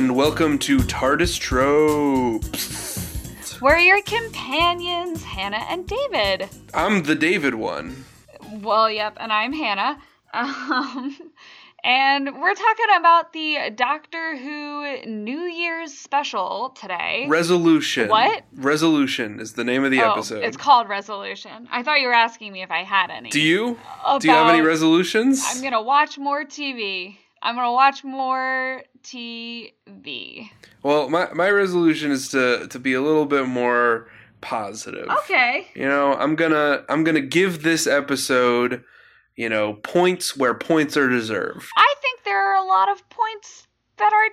and welcome to TARDIS Tropes. We're your companions, Hannah and David. I'm the David one. Well, yep, and I'm Hannah. Um, and we're talking about the Doctor Who New Year's special today. Resolution. What? Resolution is the name of the oh, episode. It's called Resolution. I thought you were asking me if I had any. Do you? Do you have any resolutions? I'm gonna watch more TV. I'm gonna watch more TV. Well, my, my resolution is to to be a little bit more positive. Okay. You know, I'm gonna I'm gonna give this episode, you know, points where points are deserved. I think there are a lot of points that are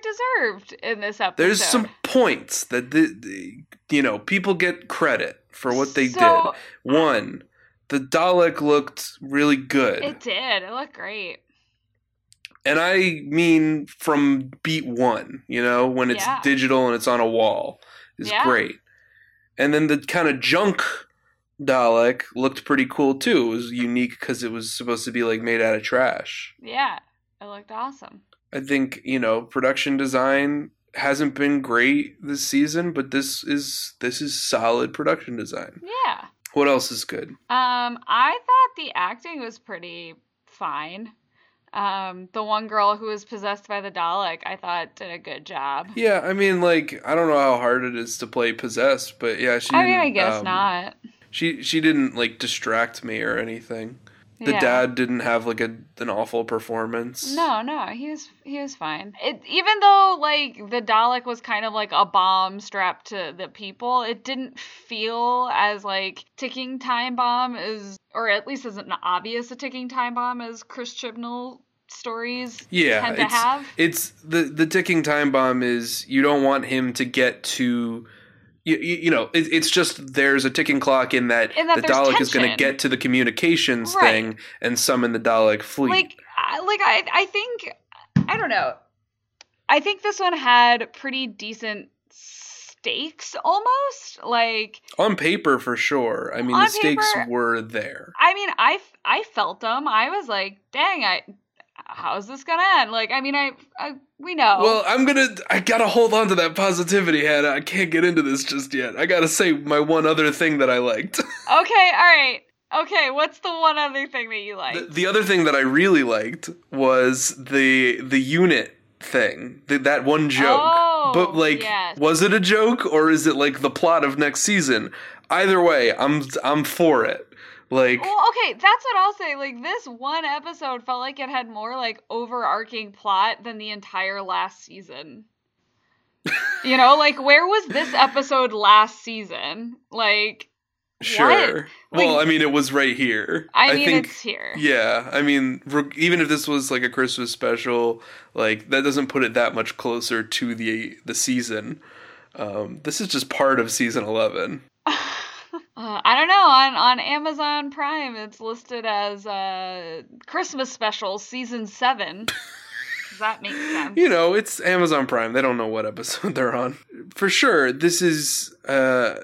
deserved in this episode. There's some points that the, the- you know people get credit for what they So- did. One, the Dalek looked really good, It did. It looked great. And I mean from beat one. You know, when it's Yeah. digital and it's on a wall, is Yeah. great. And then the kind of junk Dalek looked pretty cool too. It was unique because it was supposed to be like made out of trash. Yeah, it looked awesome. I think you know production design hasn't been great this season, but this is this is solid production design. Yeah. What else is good? Um, I thought the acting was pretty fine. Um, the one girl who was possessed by the Dalek, I thought did a good job. Yeah, I mean, like I don't know how hard it is to play possessed, but yeah, she. I mean, I guess um, not. She she didn't like distract me or anything. The yeah. dad didn't have like a an awful performance. No, no, he was he was fine. It even though like the Dalek was kind of like a bomb strapped to the people, it didn't feel as like ticking time bomb as or at least as an obvious a ticking time bomb as Chris Chibnall stories Yeah, tend to it's have. it's the the ticking time bomb is you don't want him to get to. You, you, you know, it, it's just there's a ticking clock in that, In that the Dalek is going to get to the communications Right. thing and summon the Dalek fleet. like I- like I I think I don't know. I think this one had pretty decent stakes almost. Like On paper, for sure. I mean, the stakes paper- were there. I mean, i i felt them. I was like, dang, I how's this gonna end? Like, I mean, I, I we know. Well, I'm gonna. I gotta hold on to that positivity, Hannah. I can't get into this just yet. I gotta say my one other thing that I liked. okay, all right. Okay, what's the one other thing that you like? the, the other thing that I really liked was the the unit thing. The, that one joke. Oh, but like, yes. was it a joke or is it like the plot of next season? Either way, I'm I'm for it. Like, Well, okay, that's what I'll say. Like this one episode felt like it had more like overarching plot than the entire last season. you know, like where was this episode last season? Like sure. well, I mean, it was right here. I mean think, it's here. Yeah, I mean, even if this was like a Christmas special, like that doesn't put it that much closer to the the season. Um, this is just part of season eleven. Uh, I don't know. On on Amazon Prime, it's listed as uh, Christmas special season seven. Does that make sense? You know, it's Amazon Prime. They don't know what episode they're on. For sure, this is uh,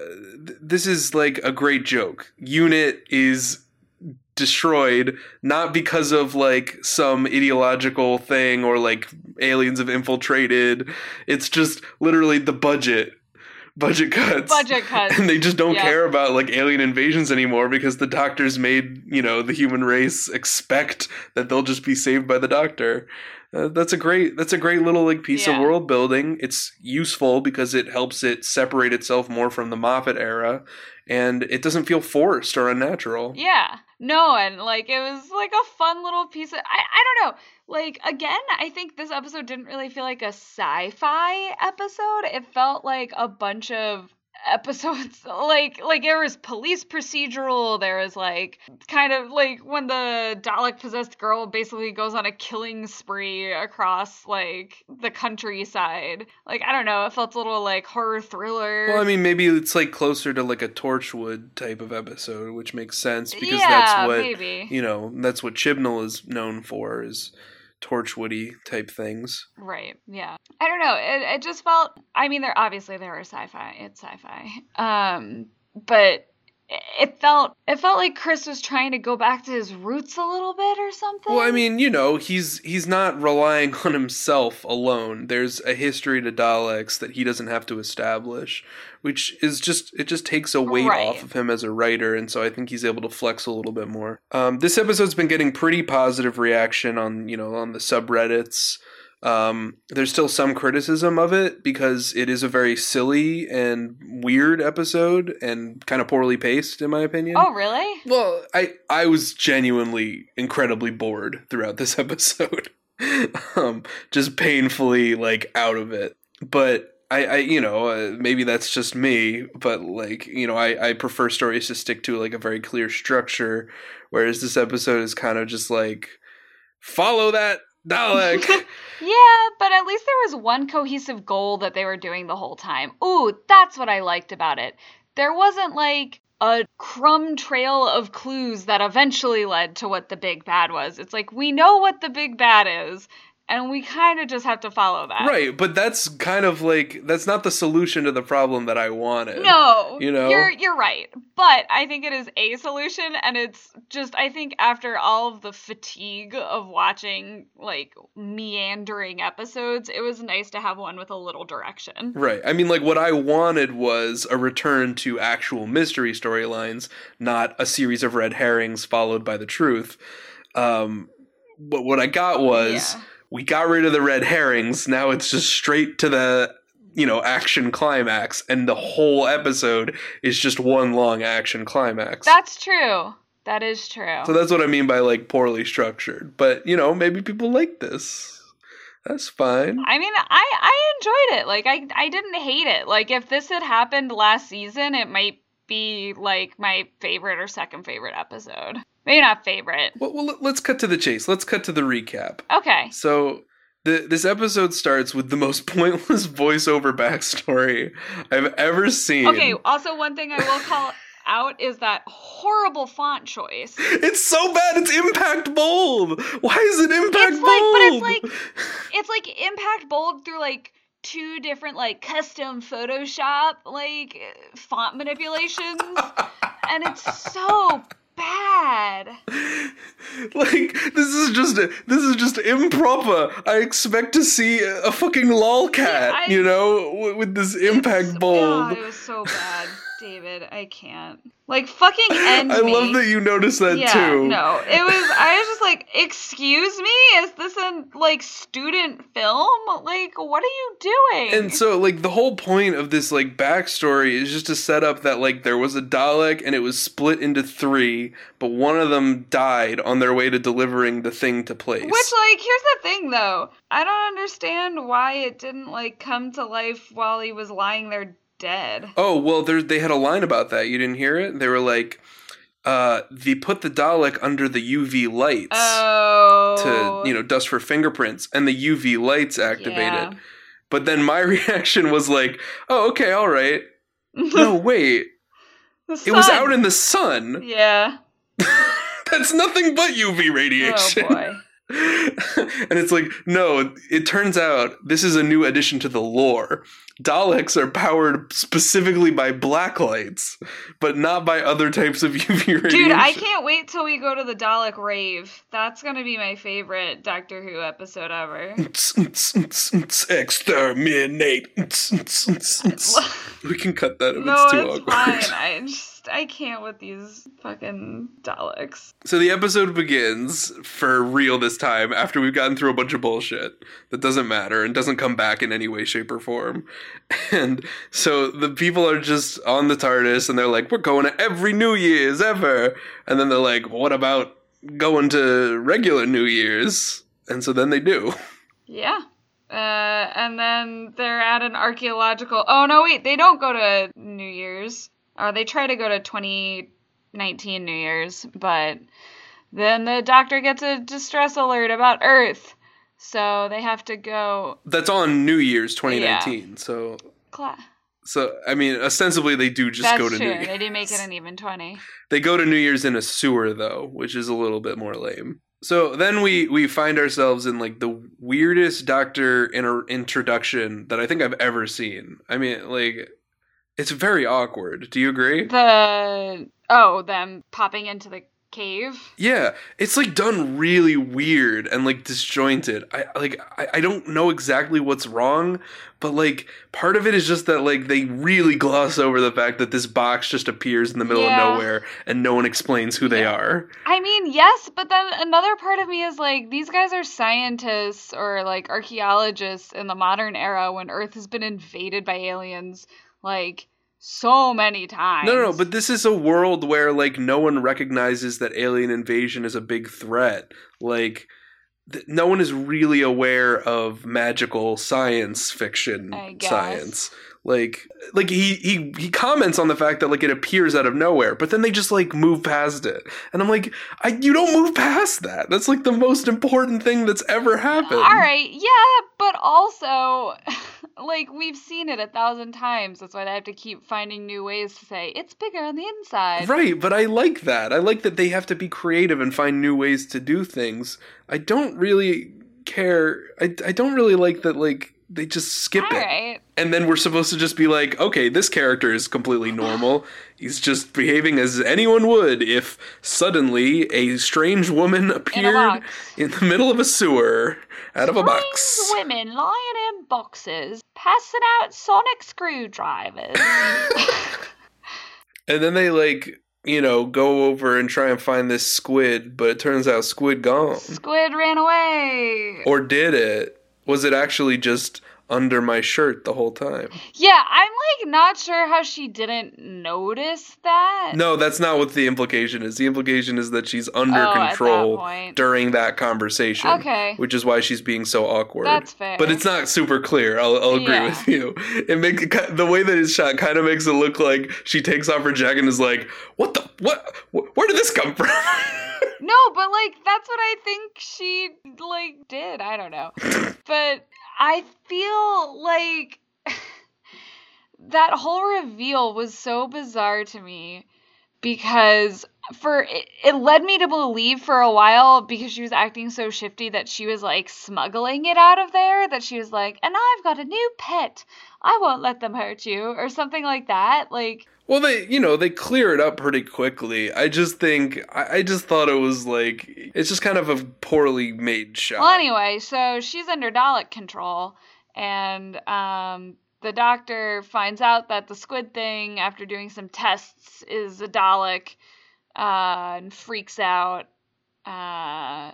th- this is like a great joke. Unit is destroyed not because of like some ideological thing or like aliens have infiltrated. It's just literally the budget. Budget cuts. Budget cuts. And they just don't Yeah. care about like alien invasions anymore because the doctors made, you know, the human race expect that they'll just be saved by the doctor. Uh, that's a great that's a great little like piece of world building. It's useful because it helps it separate itself more from the Moffat era and it doesn't feel forced or unnatural. Yeah. No, and like it was like a fun little piece of I, I don't know. Like again, I think this episode didn't really feel like a sci-fi episode. It felt like a bunch of episodes. Like like there was police procedural there was like kind of like when the dalek possessed girl basically goes on a killing spree across like the countryside. Like i don't know it felt a little like horror thriller. Well, I mean, maybe it's like closer to like a Torchwood type of episode, which makes sense because yeah that's what maybe. you know. That's what Chibnall is known for is Torchwoody type things. Right. Yeah. I don't know. It, it just felt. I mean, there obviously there are sci-fi. It's sci-fi. Um, but it felt it felt like Chris was trying to go back to his roots a little bit or something. Well, I mean, you know, he's he's not relying on himself alone. There's a history to Daleks that he doesn't have to establish, which is just it just takes a weight Right. off of him as a writer, and so I think he's able to flex a little bit more. Um, this episode's been getting pretty positive reaction on you know on the subreddits. Um, there's still some criticism of it because it is a very silly and weird episode and kind of poorly paced, in my opinion. oh, really? Well, I I was genuinely incredibly bored throughout this episode. um just painfully like out of it. But I, I you know, uh, maybe that's just me, but like, you know, I I prefer stories to stick to like a very clear structure whereas this episode is kind of just like follow that Dalek. Yeah, but at least there was one cohesive goal that they were doing the whole time. Ooh, that's what I liked about it. There wasn't like a crumb trail of clues that eventually led to what the big bad was. It's like we know what the big bad is, and we kind of just have to follow that. right, but that's kind of like that's not the solution to the problem that I wanted. No, You know? you're you're right, but I think it is a solution, and it's just I think after all of the fatigue of watching like meandering episodes, it was nice to have one with a little direction. Right. I mean, like, what I wanted was a return to actual mystery storylines, not a series of red herrings followed by the truth. Um, but what I got was Yeah. We got rid of the red herrings. Now it's just straight to the, you know, action climax. And the whole episode is just one long action climax. That's true. That is true. so that's what I mean by, like, poorly structured. But, you know, maybe people like this. That's fine. I mean, I I enjoyed it. Like I I didn't hate it. Like if this had happened last season, it might be like my favorite or second favorite episode. Maybe not favorite. Well, well, let's cut to the chase. Let's cut to the recap. Okay. So the, this episode starts with the most pointless voiceover backstory I've ever seen. Okay, also one thing I will call out is that horrible font choice. It's so bad. It's impact bold. Why is it impact It's like- but it's like- It's like impact bold through like two different like custom Photoshop like font manipulations and it's so bad. like this is just this is just improper. I expect to see a, a fucking lolcat, Yeah, I- you know, with, with this impact bold. God, it was so bad, David. I can't. Like fucking end I me. love that you noticed that yeah, too. no, it was. I was just like, "Excuse me, is this a like student film? Like, what are you doing?" And so, like, the whole point of this, like, backstory is just to set up that, like, there was a Dalek and it was split into three, but one of them died on their way to delivering the thing to place. Which, like, here's the thing, though. I don't understand why it didn't like come to life while he was lying there dead. oh, well, there, they had a line about that. You didn't hear it? They were like, uh, they put the Dalek under the UV lights Oh, to, you know, dust for fingerprints, and the UV lights activated. Yeah. But then my reaction was like, oh, okay, all right. No, wait. It was out in the sun. Yeah. That's nothing but UV radiation. Oh boy. and it's like, no, it turns out this is a new addition to the lore. Daleks are powered specifically by black lights, but not by other types of UV radiation. Dude, I can't wait till we go to the Dalek rave. That's gonna be my favorite Doctor Who episode ever. Exterminate. we can cut that if no, it's too it's awkward. fine. I just I can't with these fucking Daleks. So the episode begins for real this time after we've gotten through a bunch of bullshit that doesn't matter and doesn't come back in any way, shape, or form. And so the people are just on the TARDIS and they're like, we're going to every New Year's ever. And then they're like, what about going to regular New Year's? And so then they do. Yeah. Uh, and then they're at an archaeological. Oh no, wait, they don't go to New Year's. Or they try to go to 2019 New Year's, but then the doctor gets a distress alert about Earth, so they have to go. That's on New Year's 2019. So, Cla- so I mean, ostensibly they do just That's go to true. New Year's. They did make it an even 20. They go to New Year's in a sewer though, which is a little bit more lame. So then we we find ourselves in like the weirdest Doctor inter- introduction that I think I've ever seen. I mean, like It's very awkward. Do you agree? The oh, them popping into the cave. Yeah, it's like done really weird and like disjointed. I like I, I don't know exactly what's wrong, but like part of it is just that like they really gloss over the fact that this box just appears in the middle Yeah. of nowhere and no one explains who they are. I mean, yes, but then another part of me is like, these guys are scientists or like archaeologists in the modern era when Earth has been invaded by aliens like so many times. No, no, no, but this is a world where like no one recognizes that alien invasion is a big threat. Like th- no one is really aware of magical science fiction science. Like like he he he comments on the fact that like it appears out of nowhere, but then they just like move past it. And I'm like, I you don't move past that. That's like the most important thing that's ever happened. All right, yeah, but also, like, we've seen it a thousand times. That's why they have to keep finding new ways to say it's bigger on the inside. Right, but I like that. I like that they have to be creative and find new ways to do things. I don't really care. I, I don't really like that, like, they just skip All it. right. And then we're supposed to just be like, okay, this character is completely normal. He's just behaving as anyone would if suddenly a strange woman appeared box. in the middle of a sewer out of a box. Strange women lying in boxes, passing out sonic screwdrivers. And then they, like, you know, go over and try and find this squid, but it turns out squid gone. Squid ran away. Or did it? Was it actually just under my shirt the whole time? Yeah, I'm like not sure how she didn't notice that. No, that's not what the implication is. The implication is that she's under Oh, at that control during that conversation. Okay. Which is why she's being so awkward. That's fair. But it's not super clear. I'll, I'll agree Yeah. with you. It makes the way that it's shot kind of makes it look like she takes off her jacket and is like, "What the what? Wh- Where did this come from?" No, but like that's what I think she like did. I don't know. but I feel like that whole reveal was so bizarre to me because for it, it led me to believe for a while because she was acting so shifty that she was like smuggling it out of there that she was like and i've got a new pet. I won't let them hurt you or something like that like Well, they, you know, they clear it up pretty quickly. I just think, I, I just thought it was like, it's just kind of a poorly made shot. Well, anyway, so she's under Dalek control, and um, the doctor finds out that the squid thing, after doing some tests, is a Dalek, uh, and freaks out. Uh,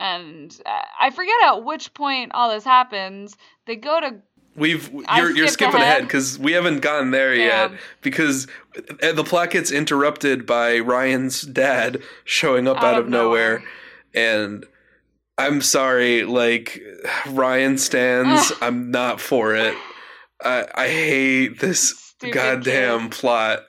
and uh, I forget at which point all this happens. They go to We've you're you're skipping ahead because we haven't gotten there yet because uh, the plot gets interrupted by Ryan's dad showing up out, of nowhere. and I'm sorry, like Ryan stands. I'm not for it. I I hate this Stupid goddamn kid. plot.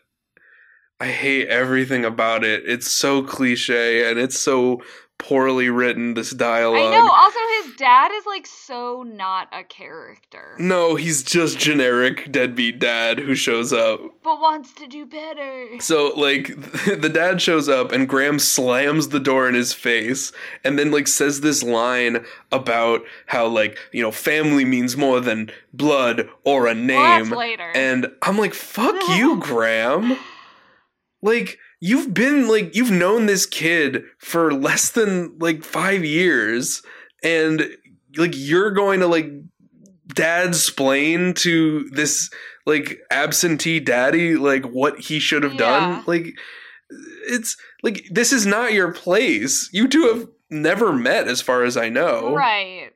I hate everything about it. It's so cliche and it's so poorly written. This dialogue. I know. Also, his dad is like so not a character, No, he's just generic deadbeat dad who shows up. but wants to do better. So like the dad shows up and Graham slams the door in his face and then like says this line about how like, you know, family means more than blood or a Well, name. later. and I'm like, "Fuck you, Graham." Like you've been like you've known this kid for less than like 5 years and like you're going to like dad splain to this like absentee daddy like what he should have Yeah. done like it's like this is not your place you two have never met as far as i know Right.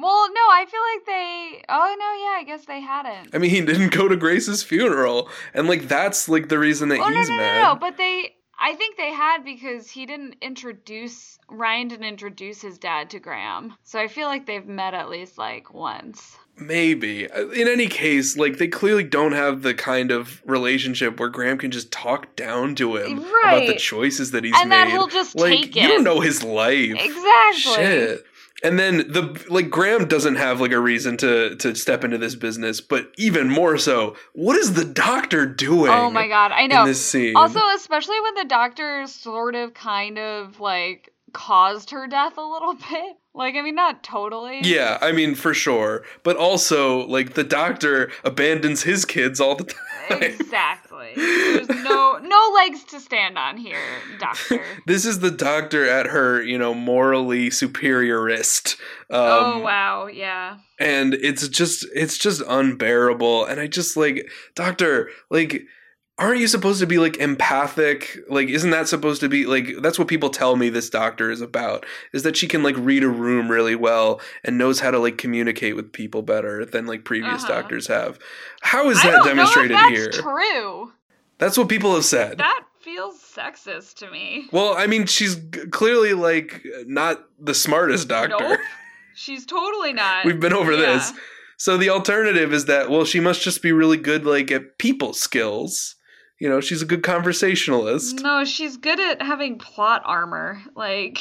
Well, no, I feel like they. Oh no, yeah, I guess they hadn't. i mean he didn't go to grace's funeral and like that's like the reason that oh no, he's no, no, mad no, but they. I think they had because he didn't introduce Ryan didn't introduce his dad to Graham, so I feel like they've met at least like once. maybe uh, in any case like they clearly don't have the kind of relationship where graham can just talk down to him about the choices that he's and made And that he'll just like take it. you don't know his life exactly. Shit. And then the like Graham doesn't have like a reason to to step into this business, but even more so, what is the doctor doing? Oh my god, I know. This scene, Also, especially when the doctor sort of kind of like caused her death a little bit. Like, I mean, not totally. Yeah, I mean, for sure. But also, like, the doctor abandons his kids all the time. Exactly. There's no no legs to stand on here, doctor. this is the doctor at her, you know, morally superiorist. Um, oh wow, yeah. And it's just it's just unbearable. And I just like, doctor, like aren't you supposed to be like empathic like isn't that supposed to be like that's what people tell me this doctor is about is that she can like read a room really well and knows how to like communicate with people better than like previous Uh-huh. doctors have how is I that don't know if demonstrated that's here True. that's what people have said That feels sexist to me. well i mean she's clearly like not the smartest doctor Nope. She's totally not. we've been over Yeah. this so the alternative is that well she must just be really good like at people skills you know she's a good conversationalist No, she's good at having plot armor. Like,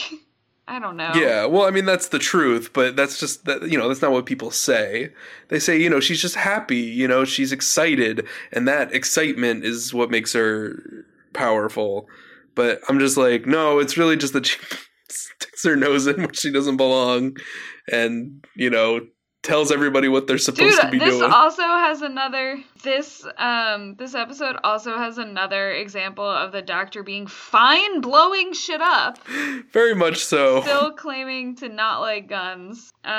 I don't know. Yeah, well, I mean that's the truth, but that's just that you know that's not what people say. They say you know she's just happy, you know she's excited, and that excitement is what makes her powerful. But I'm just like, no, it's really just that she sticks her nose in where she doesn't belong, and you know tells everybody what they're supposed Dude, to be this doing. also has another this um this episode also has another example of the doctor being fine blowing shit up, Very much so. still claiming to not like guns. Um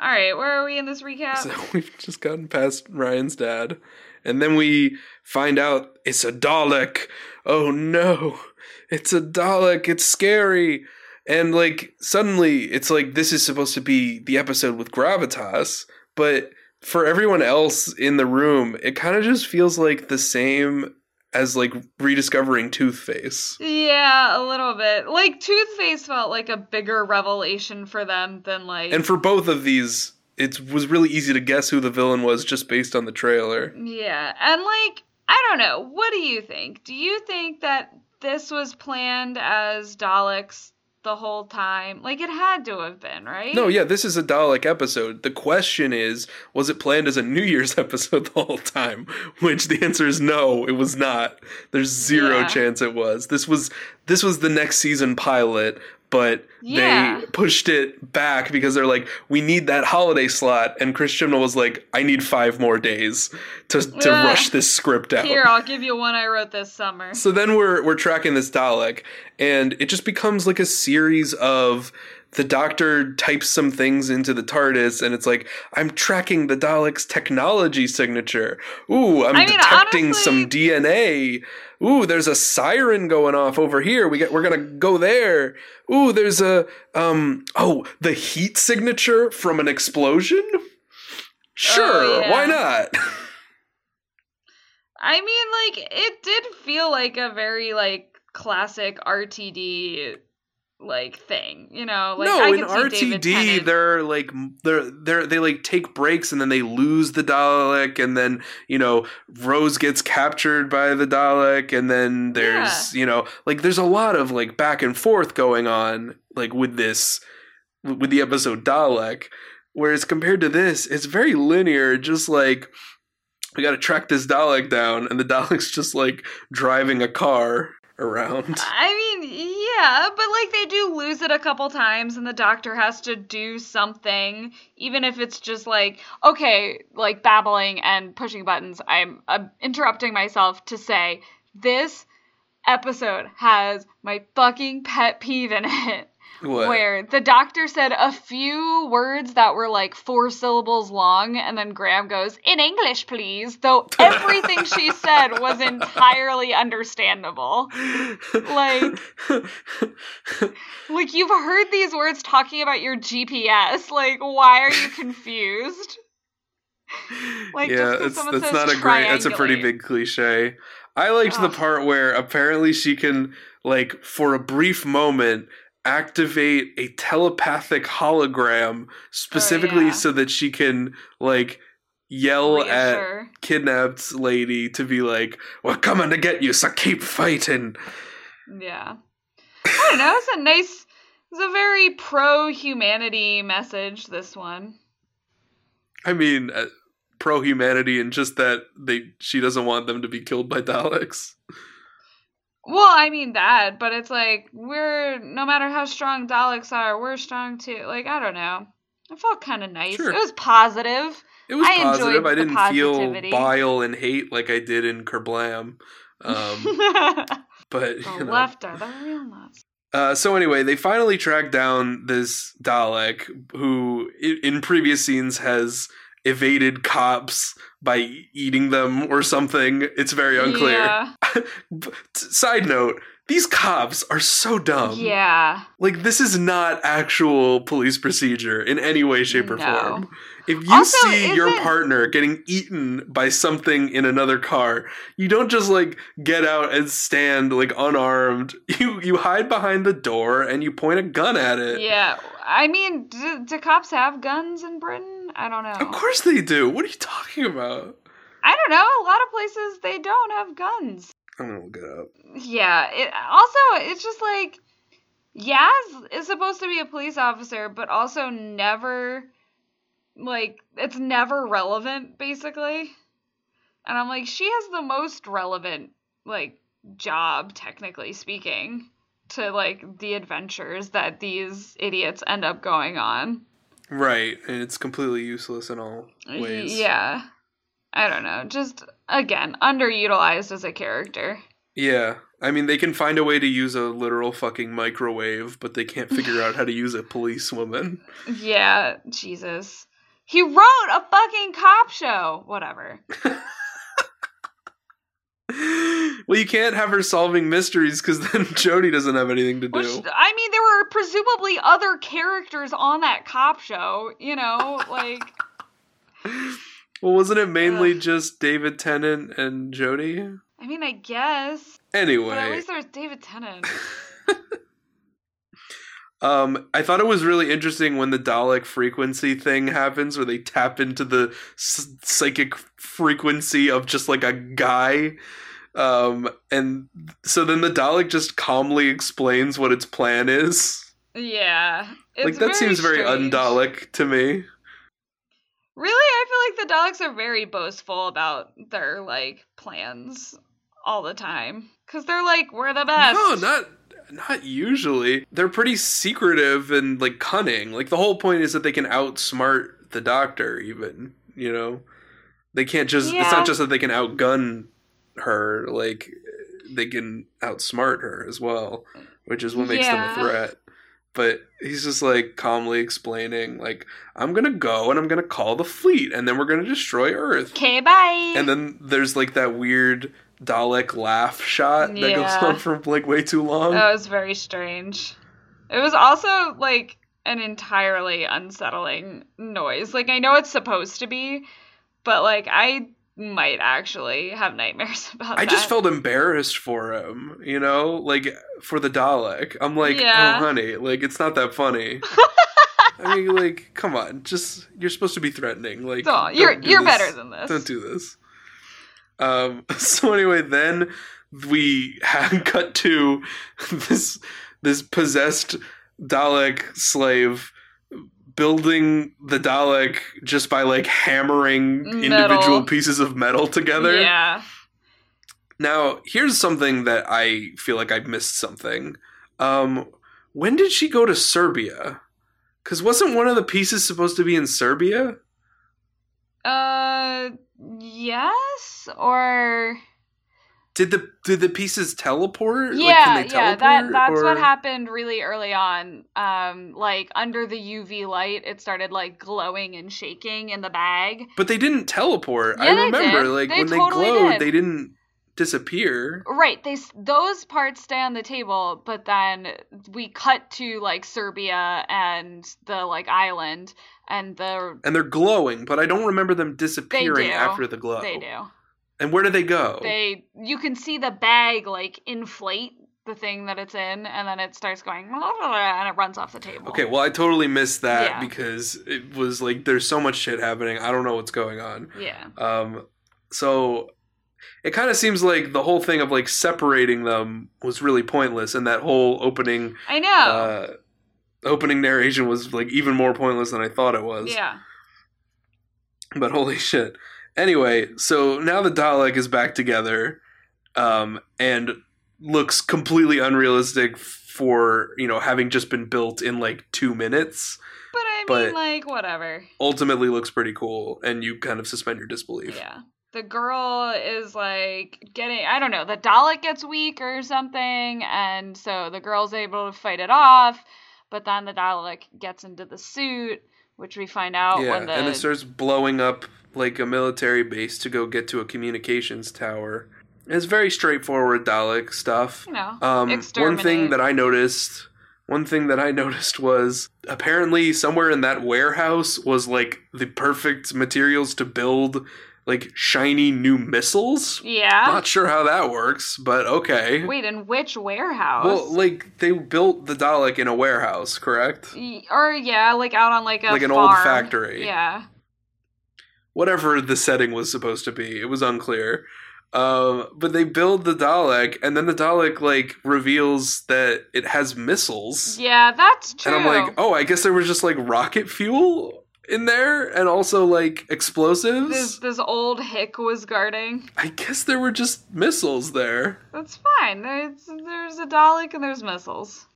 all right, where are we in this recap? So we've just gotten past Ryan's dad, and then we find out it's a Dalek. Oh no, it's a Dalek. It's scary. And like suddenly, it's like this is supposed to be the episode with gravitas, but for everyone else in the room, it kind of just feels like the same as like rediscovering Toothface. Yeah, a little bit. Like Toothface felt like a bigger revelation for them than like And for both of these, it was really easy to guess who the villain was just based on the trailer. Yeah, and like I don't know. What do you think? Do you think that this was planned as Daleks the whole time? Like it had to have been, right? No, yeah, this is a Dalek episode. The question is, was it planned as a New Year's episode the whole time? Which the answer is no, it was not. There's zero Yeah. chance it was. This was this was the next season pilot, but Yeah. they pushed it back because they're like, we need that holiday slot, and Chris Chibnall was like, I need five more days to to Ugh. rush this script out. Here, I'll give you one I wrote this summer. So then we're we're tracking this Dalek, and it just becomes like a series of the Doctor types some things into the TARDIS, and it's like I'm tracking the Dalek's technology signature. Ooh, I'm I mean, detecting honestly- some DNA. Ooh, there's a siren going off over here. We get we're gonna go there. Ooh, there's a um oh the heat signature from an explosion. Sure, Oh, yeah. why not? I mean, like it did feel like a very like classic RTD like thing, you know? Like no, I in could see David RTD, they're like they're they're they like take breaks and then they lose the Dalek, and then you know Rose gets captured by the Dalek, and then there's you know like there's a lot of like back and forth going on like with this with the episode Dalek, whereas compared to this, it's very linear, just like. We got to track this Dalek down, and the Dalek's just like driving a car around. I mean, yeah, but like they do lose it a couple times, and the doctor has to do something, even if it's just like, okay, like babbling and pushing buttons. I'm, I'm interrupting myself to say this episode has my fucking pet peeve in it. What? Where the doctor said a few words that were like four syllables long, and then Graham goes, In English, please, though everything she said was entirely understandable. Like, like you've heard these words talking about your GPS. Like, why are you confused? Like, just yeah, it's, that's not a great. That's a pretty big cliche. I liked the part where apparently she can, like, for a brief moment, activate a telepathic hologram specifically Oh, yeah. so that she can, like, yell at kidnapped lady to be like, "We're coming to get you, so keep fighting." Yeah. I don't know. It's a nice, it's a very pro humanity message, this one. I mean, uh, pro humanity and just that they she doesn't want them to be killed by Daleks. Well, I mean that, but it's like we're no matter how strong Daleks are, we're strong too. Like I don't know. It felt kind of nice. Sure. It was positive. It was I positive. I didn't feel bile and hate like I did in Kerblam. Um, the but you know. left are the real nuts. Uh, so anyway, they finally track down this Dalek who, in previous scenes, has evaded cops by eating them or something. It's very unclear. Yeah. Side note: These cops are so dumb. yeah. Like this is not actual police procedure in any way, shape, or No. form. If you Also, see your isn't- partner getting eaten by something in another car, you don't just like get out and stand like unarmed. You you hide behind the door and you point a gun at it. Yeah. I mean, do, do cops have guns in Britain? I don't know. Of course they do. What are you talking about? I don't know. A lot of places they don't have guns. I'm gonna look it up. Yeah. It also it's just like Yaz is supposed to be a police officer, but also never like it's never relevant basically. And I'm like, she has the most relevant like job, technically speaking, to like the adventures that these idiots end up going on. Right, and it's completely useless in all ways. Yeah. I don't know. Just again, underutilized as a character. Yeah. I mean, they can find a way to use a literal fucking microwave, but they can't figure out how to use a policewoman. Yeah, Jesus. He wrote a fucking cop show. Whatever. well, you can't have her solving mysteries because then Jodie doesn't have anything to do. Which I mean, there were presumably other characters on that cop show. You know, like well, wasn't it mainly Ugh. just David Tennant and Jodie? I mean, I guess. But at Anyway, least there's David Tennant. Um, I thought it was really interesting when the Dalek frequency thing happens, where they tap into the s- psychic frequency of just like a guy. Um, and so then the Dalek just calmly explains what its plan is. Yeah. Like that seems very strange. un-Dalek to me. Really, I feel like the Daleks are very boastful about their like plans all the time because they're like, we're the best. No, not not usually. They're pretty secretive and like cunning. Like the whole point is that they can outsmart the doctor even, you know. They can't just it's not just that they can outgun her, like they can outsmart her as well, which is what makes Yeah. them a threat. But he's just like calmly explaining like I'm going to go and I'm going to call the fleet and then we're going to destroy Earth. Okay, bye. And then there's like that weird Dalek laugh shot that Yeah. goes on for like way too long. That was very strange. It was also like an entirely unsettling noise. Like I know it's supposed to be, but like I might actually have nightmares about I that. just felt embarrassed for him, you know, like for the Dalek. I'm like, oh, Yeah. oh honey, like it's not that funny. I mean, like, come on, just you're supposed to be threatening. Like, Aw, you're you're this. better than this. Don't do this. Um. So anyway, then we have cut to this this possessed Dalek slave building the Dalek just by like hammering Metal. individual pieces of metal together. Yeah. Now, here's something that I feel like I missed something. Um, when did she go to Serbia? Because wasn't one of the pieces supposed to be in Serbia? Uh yes or Did the did the pieces teleport? Like, yeah, can they yeah, that teleport, that's what happened really early on. Um like under the UV light it started like glowing and shaking in the bag. But they didn't teleport. I Yeah, they remember, did. like They when totally they glowed, did. they didn't disappear. Right, they those parts stay on the table, but then we cut to like Serbia and the like island and the And they're glowing, but I don't remember them disappearing after the glow. they do. And where do they go? They you can see the bag like inflate the thing that it's in and then it starts going and it runs off the table. Okay, well, I totally missed that Yeah. because it was like there's so much shit happening. I don't know what's going on. Yeah. Um, so it kind of seems like the whole thing of like separating them was really pointless, and that whole opening I know. uh, opening narration was like even more pointless than I thought it was. yeah. But holy shit. Anyway, so now the Dalek is back together, um, and looks completely unrealistic for you know having just been built in like two minutes. But I mean, But- like, whatever. Ultimately, looks pretty cool, and you kind of suspend your disbelief. Yeah. The girl is like getting, I don't know, the Dalek gets weak or something, and so the girl's able to fight it off, but then the Dalek gets into the suit, which we find out Yeah, when the. and it starts blowing up like a military base to go get to a communications tower. It's very straightforward Dalek stuff. you know, Um, one thing that I noticed, one thing that I noticed was apparently somewhere in that warehouse was like the perfect materials to build like shiny new missiles. Yeah. Not sure how that works, but okay. Wait, in which warehouse? Well, like they built the Dalek in a warehouse, correct? Y- or yeah, like out on like a Like an old factory. Yeah. Whatever the setting was supposed to be, it was unclear. Um, but they build the Dalek, and then the Dalek like reveals that it has missiles. Yeah, that's true. And I'm like, oh, I guess there was just like rocket fuel in there and also like explosives. this this old hick was guarding. I guess there were just missiles there. That's fine. There's there's a Dalek and there's missiles.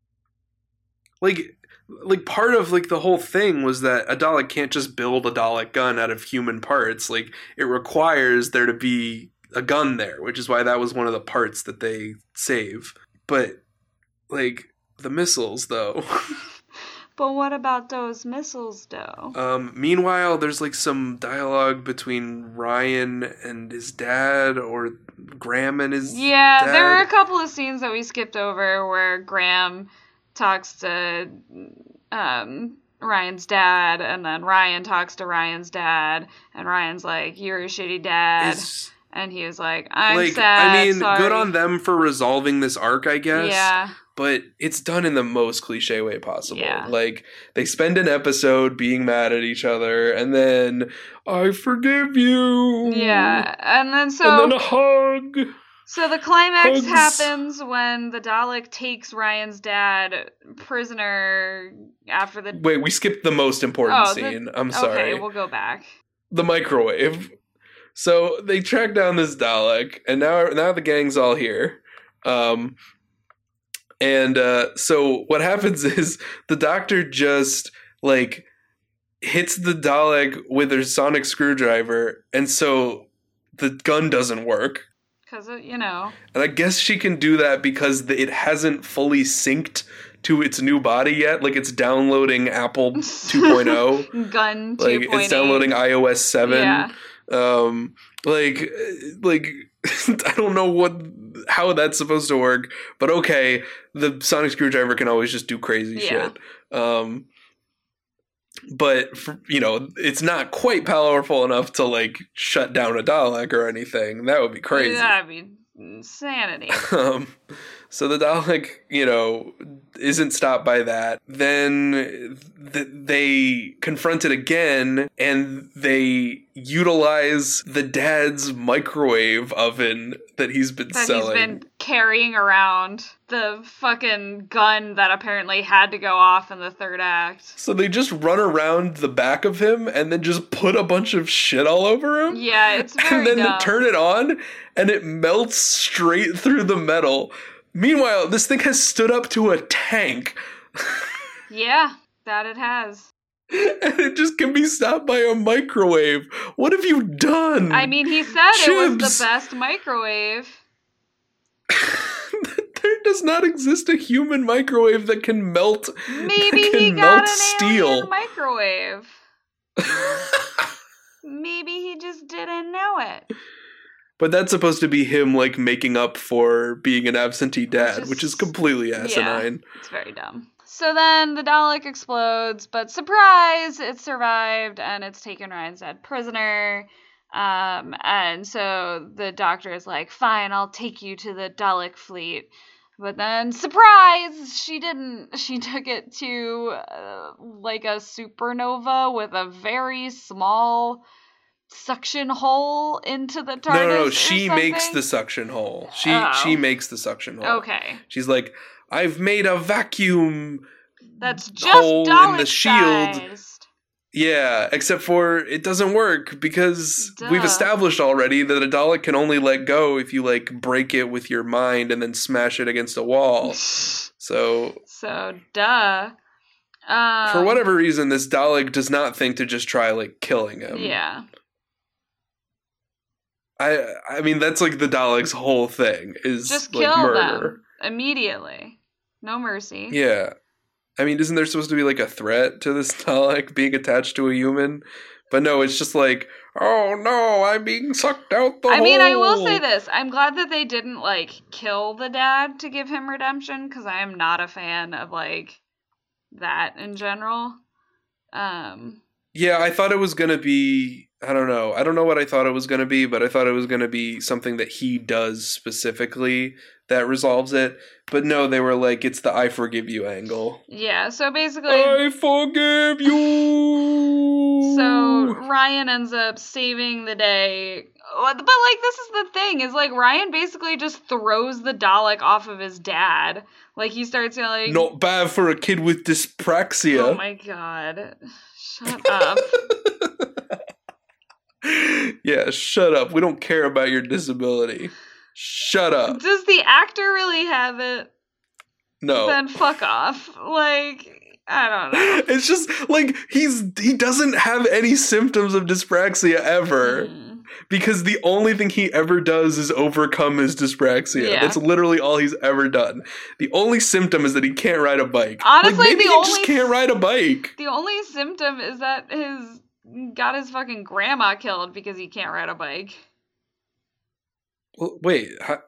Like like part of like the whole thing was that a Dalek can't just build a Dalek gun out of human parts. Like it requires there to be a gun there, which is why that was one of the parts that they save. But like the missiles though. But what about those missiles, though? Um, meanwhile, there's like some dialogue between Ryan and his dad, or Graham and his. yeah, there were a couple of scenes that we skipped over where Graham talks to um, Ryan's dad, and then Ryan talks to Ryan's dad, and Ryan's like, "You're a shitty dad," Is, and he was like, "I'm like, sad." I mean, sorry." good on them for resolving this arc, I guess. Yeah, But it's done in the most cliche way possible. Yeah. Like they spend an episode being mad at each other, and then I forgive you. yeah, and then so and then a hug. So the climax Hugs. happens when the Dalek takes Ryan's dad prisoner after the. Wait, we skipped the most important Oh, the- scene. I'm sorry. Okay, we'll go back. the microwave. So they track down this Dalek, and now now the gang's all here. Um, and uh, so what happens is the doctor just like hits the Dalek with her sonic screwdriver, and so the gun doesn't work. Because, you know. And I guess she can do that because it hasn't fully synced to its new body yet. Like it's downloading Apple 2.0. Gun 2.8. like it's downloading iOS 7 Yeah. um like like i don't know what how that's supposed to work but okay the sonic screwdriver can always just do crazy Yeah. shit um but for, you know it's not quite powerful enough to like shut down a dalek or anything that would be crazy That'd be insanity. um, so the Dalek, you know, isn't stopped by that. Then th- they confront it again, and they utilize the dad's microwave oven that he's been that selling. he's been carrying around the fucking gun that apparently had to go off in the third act. So they just run around the back of him and then just put a bunch of shit all over him. Yeah, it's very and then dumb. turn it on and it melts straight through the metal. Meanwhile, this thing has stood up to a tank. Yeah, that it has. and it just can be stopped by a microwave. What have you done? I mean, he said it was the best microwave. there does not exist a human microwave that can melt. Maybe that he can got an steel. alien microwave. Maybe he just didn't know it. But that's supposed to be him like making up for being an absentee dad, which is completely asinine. It's very dumb. So then the Dalek explodes, but surprise, it survived and it's taken Ryan's dad prisoner. Um, and so the doctor is like, fine, I'll take you to the Dalek fleet. But then, surprise, she didn't. She took it to uh, like a supernova with a very small suction hole into the TARDIS. No, no, no. She makes the suction hole. She Oh. she makes the suction hole. Okay. She's like, I've made a vacuum That's just hole in the shield. sized. Yeah, except for it doesn't work because we've established already that a Dalek can only let go if you like break it with your mind and then smash it against a wall. So, So, duh. Um, for whatever reason, this Dalek does not think to just try like killing him. Yeah. I I mean that's like the Dalek's whole thing is Just like kill murder. them immediately. No mercy. Yeah. I mean, isn't there supposed to be like a threat to this Dalek being attached to a human? But no, it's just like, oh no, I'm being sucked out the I mean, I will say this. I'm glad that they didn't like kill the dad to give him redemption because I am not a fan of like that in general. Um, Yeah, I thought it was gonna be. I don't know. I don't know what I thought it was gonna be, but I thought it was gonna be something that he does specifically that resolves it. But no, they were like, it's the I forgive you angle. yeah. So basically, I forgive you. So Ryan ends up saving the day. But but, like this is the thing is like Ryan basically just throws the Dalek off of his dad. Like he starts yelling, not bad for a kid with dyspraxia. "Oh my god, shut up!" yeah, shut up. We don't care about your disability. Shut up. Does the actor really have it? No. Then fuck off. Like I don't know. It's just like he's he doesn't have any symptoms of dyspraxia ever Mm. because the only thing he ever does is overcome his dyspraxia. Yeah. That's literally all he's ever done. The only symptom is that he can't ride a bike. Honestly, like, maybe the he only just can't ride a bike. The only symptom is that his got his fucking grandma killed because he can't ride a bike. Well, wait, how,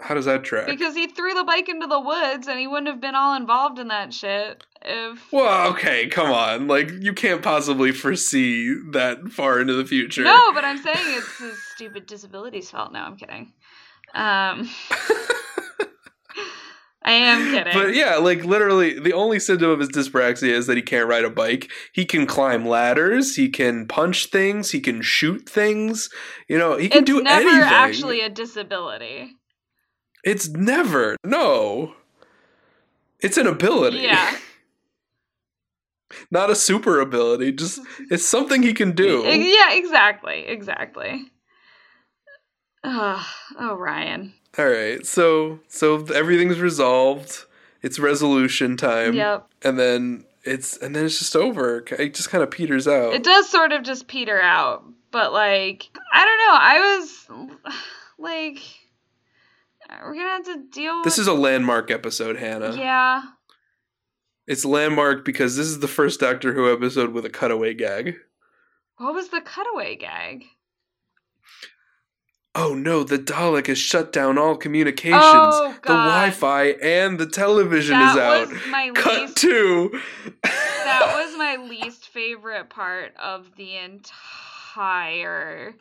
how does that track? Because he threw the bike into the woods and he wouldn't have been all involved in that shit if Well, okay, come on. Like you can't possibly foresee that far into the future. No, but I'm saying it's his stupid disability's fault. No, I'm kidding. Um I am kidding. But yeah, like literally, the only symptom of his dyspraxia is that he can't ride a bike. He can climb ladders. He can punch things. He can shoot things. You know, he can it's do never anything. actually a disability. It's never. No. It's an ability. Yeah. Not a super ability. Just it's something he can do. Yeah, exactly. Exactly. Ugh. oh, Ryan. All right. So so everything's resolved. It's resolution time. Yep. And then it's and then it's just over. It just kind of peters out. It does sort of just peter out, but like I don't know. I was like, we're gonna have to deal. This with... is a landmark episode, Hannah. yeah. It's landmark because this is the first Doctor Who episode with a cutaway gag. What was the cutaway gag? Oh no, the Dalek has shut down all communications. Oh, the Wi-Fi and the television that is out. was my Cut least. to that was my least favorite part of the entire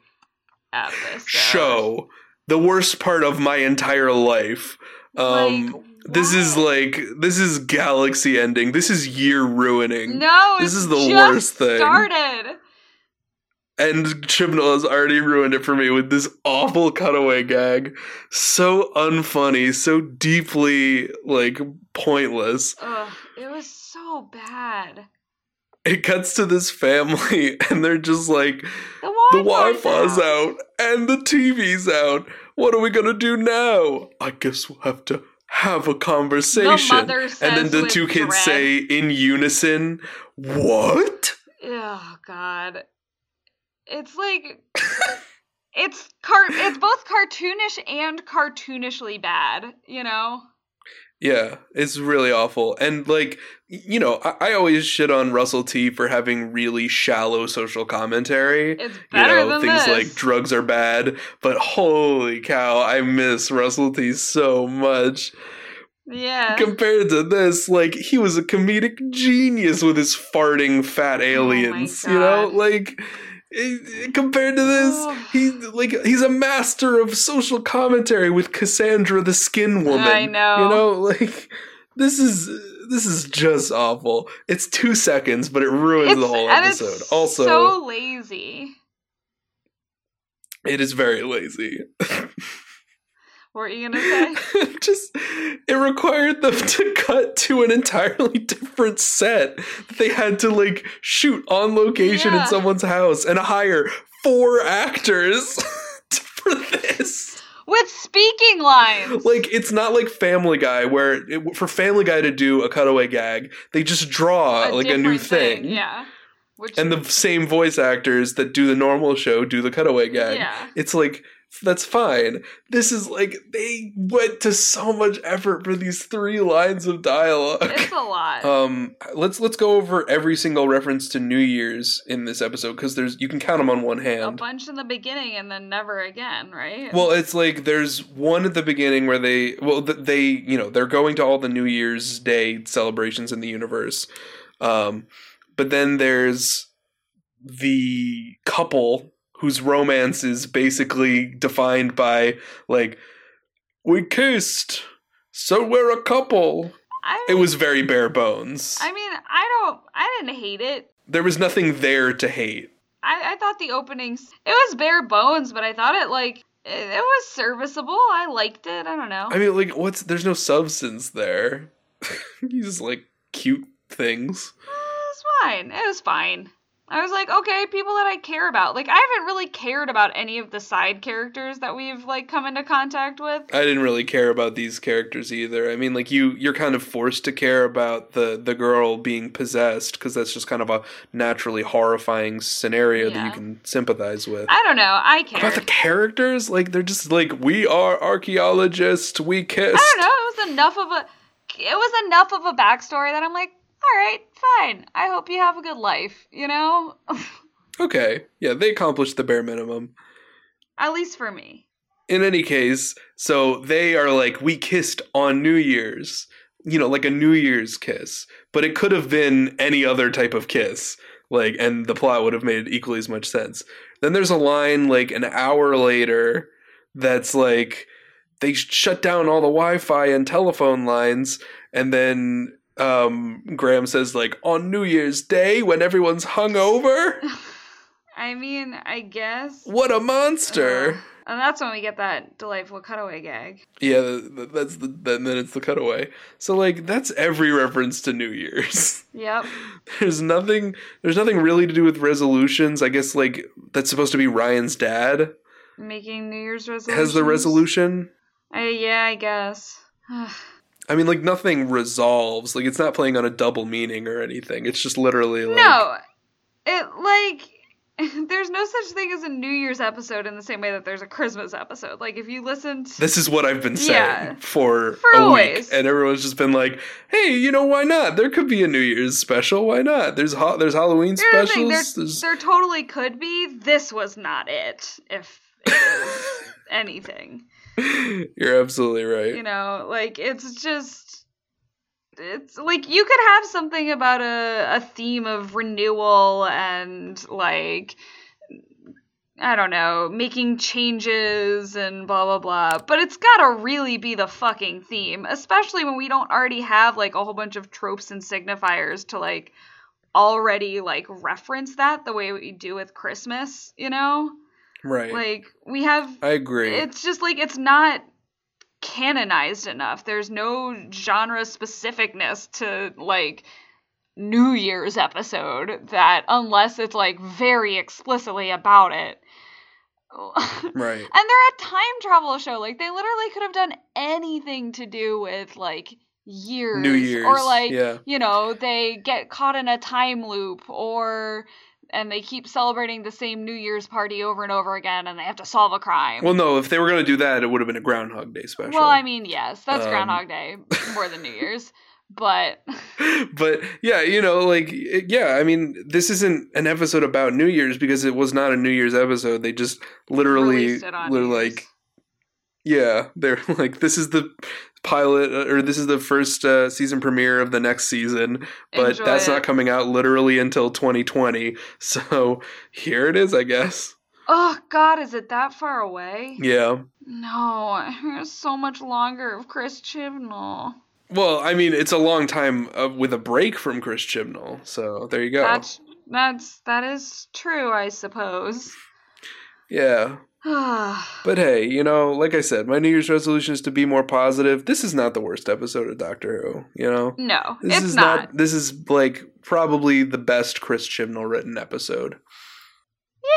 episode. show. The worst part of my entire life. Um Like, this is like this is galaxy ending. This is year ruining. no. this is the worst thing. Started. And Chibnall has already ruined it for me with this awful cutaway gag. So unfunny, so deeply like pointless. Ugh, it was so bad. It cuts to this family and they're just like The the Wi-Fi's Wi-Fi's out and the TV's out. What are we gonna do now? I guess we'll have to have a conversation. mother and then the two kids dread. say in unison, "What?" Oh God, it's like it's car. It's both cartoonish and cartoonishly bad. You know. Yeah, it's really awful. And like, you know, I, I always shit on Russell T for having really shallow social commentary. It's better You know, than things this. like drugs are bad, but holy cow, I miss Russell T so much. yeah. Compared to this, like he was a comedic genius with his farting fat Oh aliens. you know, like compared to this, Oh. he like he's a master of social commentary with Cassandra the Skin Woman. I know. You know, like this is this is just awful. It's two seconds, but it ruins the whole episode. It's also, so lazy. it is very lazy. What were you gonna say? just it required them to cut to an entirely different set that they had to like shoot on location Yeah. in someone's house and hire four actors for this. With speaking lines. Like it's not like Family Guy where it, for Family Guy to do a cutaway gag, they just draw like a new different thing. Yeah. Which And the same voice actors that do the normal show do the cutaway gag. Yeah. It's like that's fine. This is like they went to so much effort for these three lines of dialogue. It's a lot. Um, let's let's go over every single reference to New Year's in this episode because there's you can count them on one hand. a bunch in the beginning and then never again, right? Well, it's like there's one at the beginning where they well they you know they're going to all the New Year's Day celebrations in the universe, um, but then there's the couple whose romance is basically defined by like we kissed, so we're a couple. I It was very bare bones. I mean, I don't. I didn't hate it. there was nothing there to hate. I, I thought the openings. It was bare bones, but I thought it like it, it was serviceable. I liked it. I don't know. I mean, like, what's there's no substance there. you just like cute things. it was fine. It was fine. I was like, okay, people that I care about. Like, I haven't really cared about any of the side characters that we've like come into contact with. I didn't really care about these characters either. I mean, like you, you're kind of forced to care about the the girl being possessed because that's just kind of a naturally horrifying scenario that you can sympathize with. I don't know. I care. About the characters, like they're just like we are archaeologists. We kissed. I don't know. It was enough of a. It was enough of a backstory that I'm like, all right, fine. I hope you have a good life. You know, Okay, yeah, they accomplished the bare minimum. at least for me. in any case, so they are like, we kissed on New Year's, you know, like a New Year's kiss, but it could have been any other type of kiss, like, and the plot would have made equally as much sense. Then there's a line like an hour later that's like, they shut down all the Wi Fi and telephone lines, and then um, Graham says, like, on New Year's Day when everyone's hungover? I mean, I guess. What a monster! Uh, and that's when we get that delightful cutaway gag. Yeah, th- th- that's the then then it's the cutaway. So like that's every reference to New Year's. Yep. there's nothing there's nothing really to do with resolutions. I guess like that's supposed to be Ryan's dad Making New Year's resolutions. has the resolution. Yeah, I guess. I mean like nothing resolves. Like it's not playing on a double meaning or anything. It's just literally like no, it like there's no such thing as a New Year's episode in the same way that there's a Christmas episode. Like if you listen to this is what I've been saying Yeah. for, For a always. week, and everyone's just been like, "Hey, you know why not? There could be a New Year's special. Why not? There's ho- there's Halloween Here's the specials. there, There's there totally could be. This was not it. If it anything, You're absolutely right. you know, like it's just. It's like you could have something about a, a theme of renewal and like I don't know, making changes and blah blah blah. But it's gotta really be the fucking theme, especially when we don't already have like a whole bunch of tropes and signifiers to like already like reference that the way we do with Christmas, you know? Right. Like we have I agree. it's just like it's not canonized enough. There's no genre specificness to like New Year's episode that unless it's like very explicitly about it. right. And they're a time travel show. Like they literally could have done anything to do with like years, New Year's. or like yeah. you know they get caught in a time loop or and they keep celebrating the same New Year's party over and over again and they have to solve a crime. Well, no, if they were going to do that, it would have been a Groundhog Day special. Well, I mean, yes, that's Um, Groundhog Day more than New Year's, but but yeah, you know, like, yeah, I mean, this isn't an episode about New Year's because it was not a New Year's episode. They just literally, were like, yeah, they're like, this is the pilot, uh, or this is the first uh, season premiere of the next season, but Enjoy that's it. not coming out literally until 2020. So here it is, I guess. Oh God, is it that far away? Yeah. No, so much longer of Chris Chibnall. Well, I mean, it's a long time uh, with a break from Chris Chibnall, so there you go. That's that's that is true, I suppose. yeah, But hey, you know, like I said, my New Year's resolution is to be more positive. This is not the worst episode of Doctor Who, you know? no, This it's is not. this is like probably the best Chris Chibnall written episode.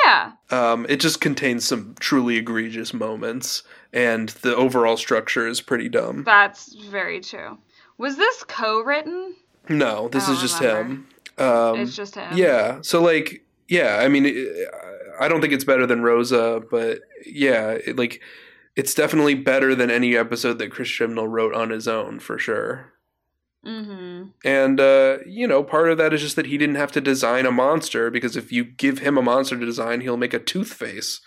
Yeah. Um, it just contains some truly egregious moments, and the overall structure is pretty dumb. That's very true. Was this co-written? No, this is just remember. him. Um, it's just him. yeah, so like, yeah, I mean, I don't think it's better than Rosa, but yeah, it, like, it's definitely better than any episode that Chris Chibnall wrote on his own for sure. Mm-hmm. And uh, you know, part of that is just that he didn't have to design a monster because if you give him a monster to design, he'll make a tooth face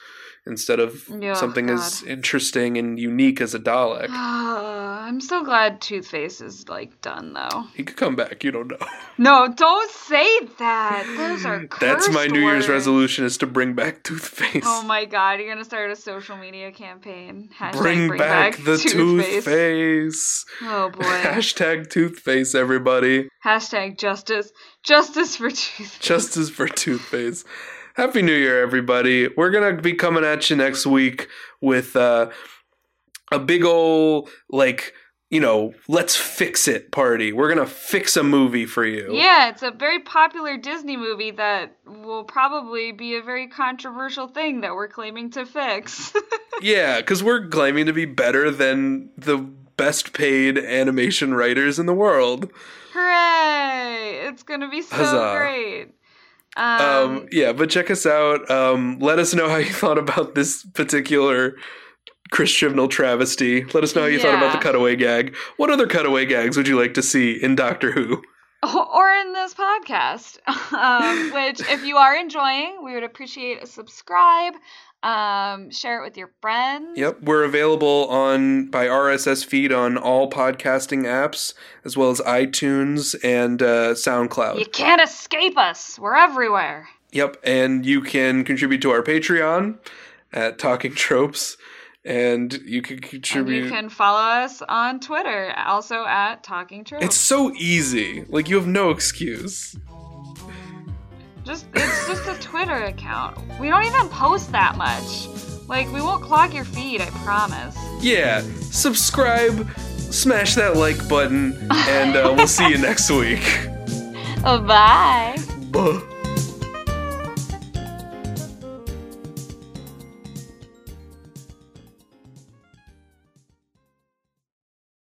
instead of Yeah, something God. as interesting and unique as a Dalek. I'm so glad Toothface is like done though. He could come back. You don't know. No, don't say that. Those are That's my New Year's resolution is to bring back Toothface. Oh my god, you're gonna start a social media campaign. Hashtag bring, back, the Toothface. Oh boy. Hashtag Toothface, everybody. Hashtag justice. Justice for Toothface. Justice for Toothface. Happy New Year, everybody. We're going to be coming at you next week with uh, a big old, like, you know, let's fix it party. We're going to fix a movie for you. Yeah, it's a very popular Disney movie that will probably be a very controversial thing that we're claiming to fix. Yeah, because we're claiming to be better than the best paid animation writers in the world. Hooray! It's gonna be so Huzzah. great. Um, Um, yeah, but check us out. Um, let us know how you thought about this particular Chris Chibnall travesty. Let us know how you thought about the cutaway gag. What other cutaway gags would you like to see in Doctor Who? or in this podcast, um, which if you are enjoying, we would appreciate a subscribe. Um, share it with your friends. Yep, we're available on by RSS feed on all podcasting apps as well as iTunes and uh, SoundCloud. You can't escape us. We're everywhere. Yep, and you can contribute to our Patreon at Talking Tropes, and you can And contribute. you can follow us on Twitter, also at Talking True. It's so easy. Like you have no excuse. Just it's just a Twitter account. We don't even post that much. Like we won't clog your feed, I promise. Yeah, subscribe, smash that like button, and uh, we'll see you next week. Bye.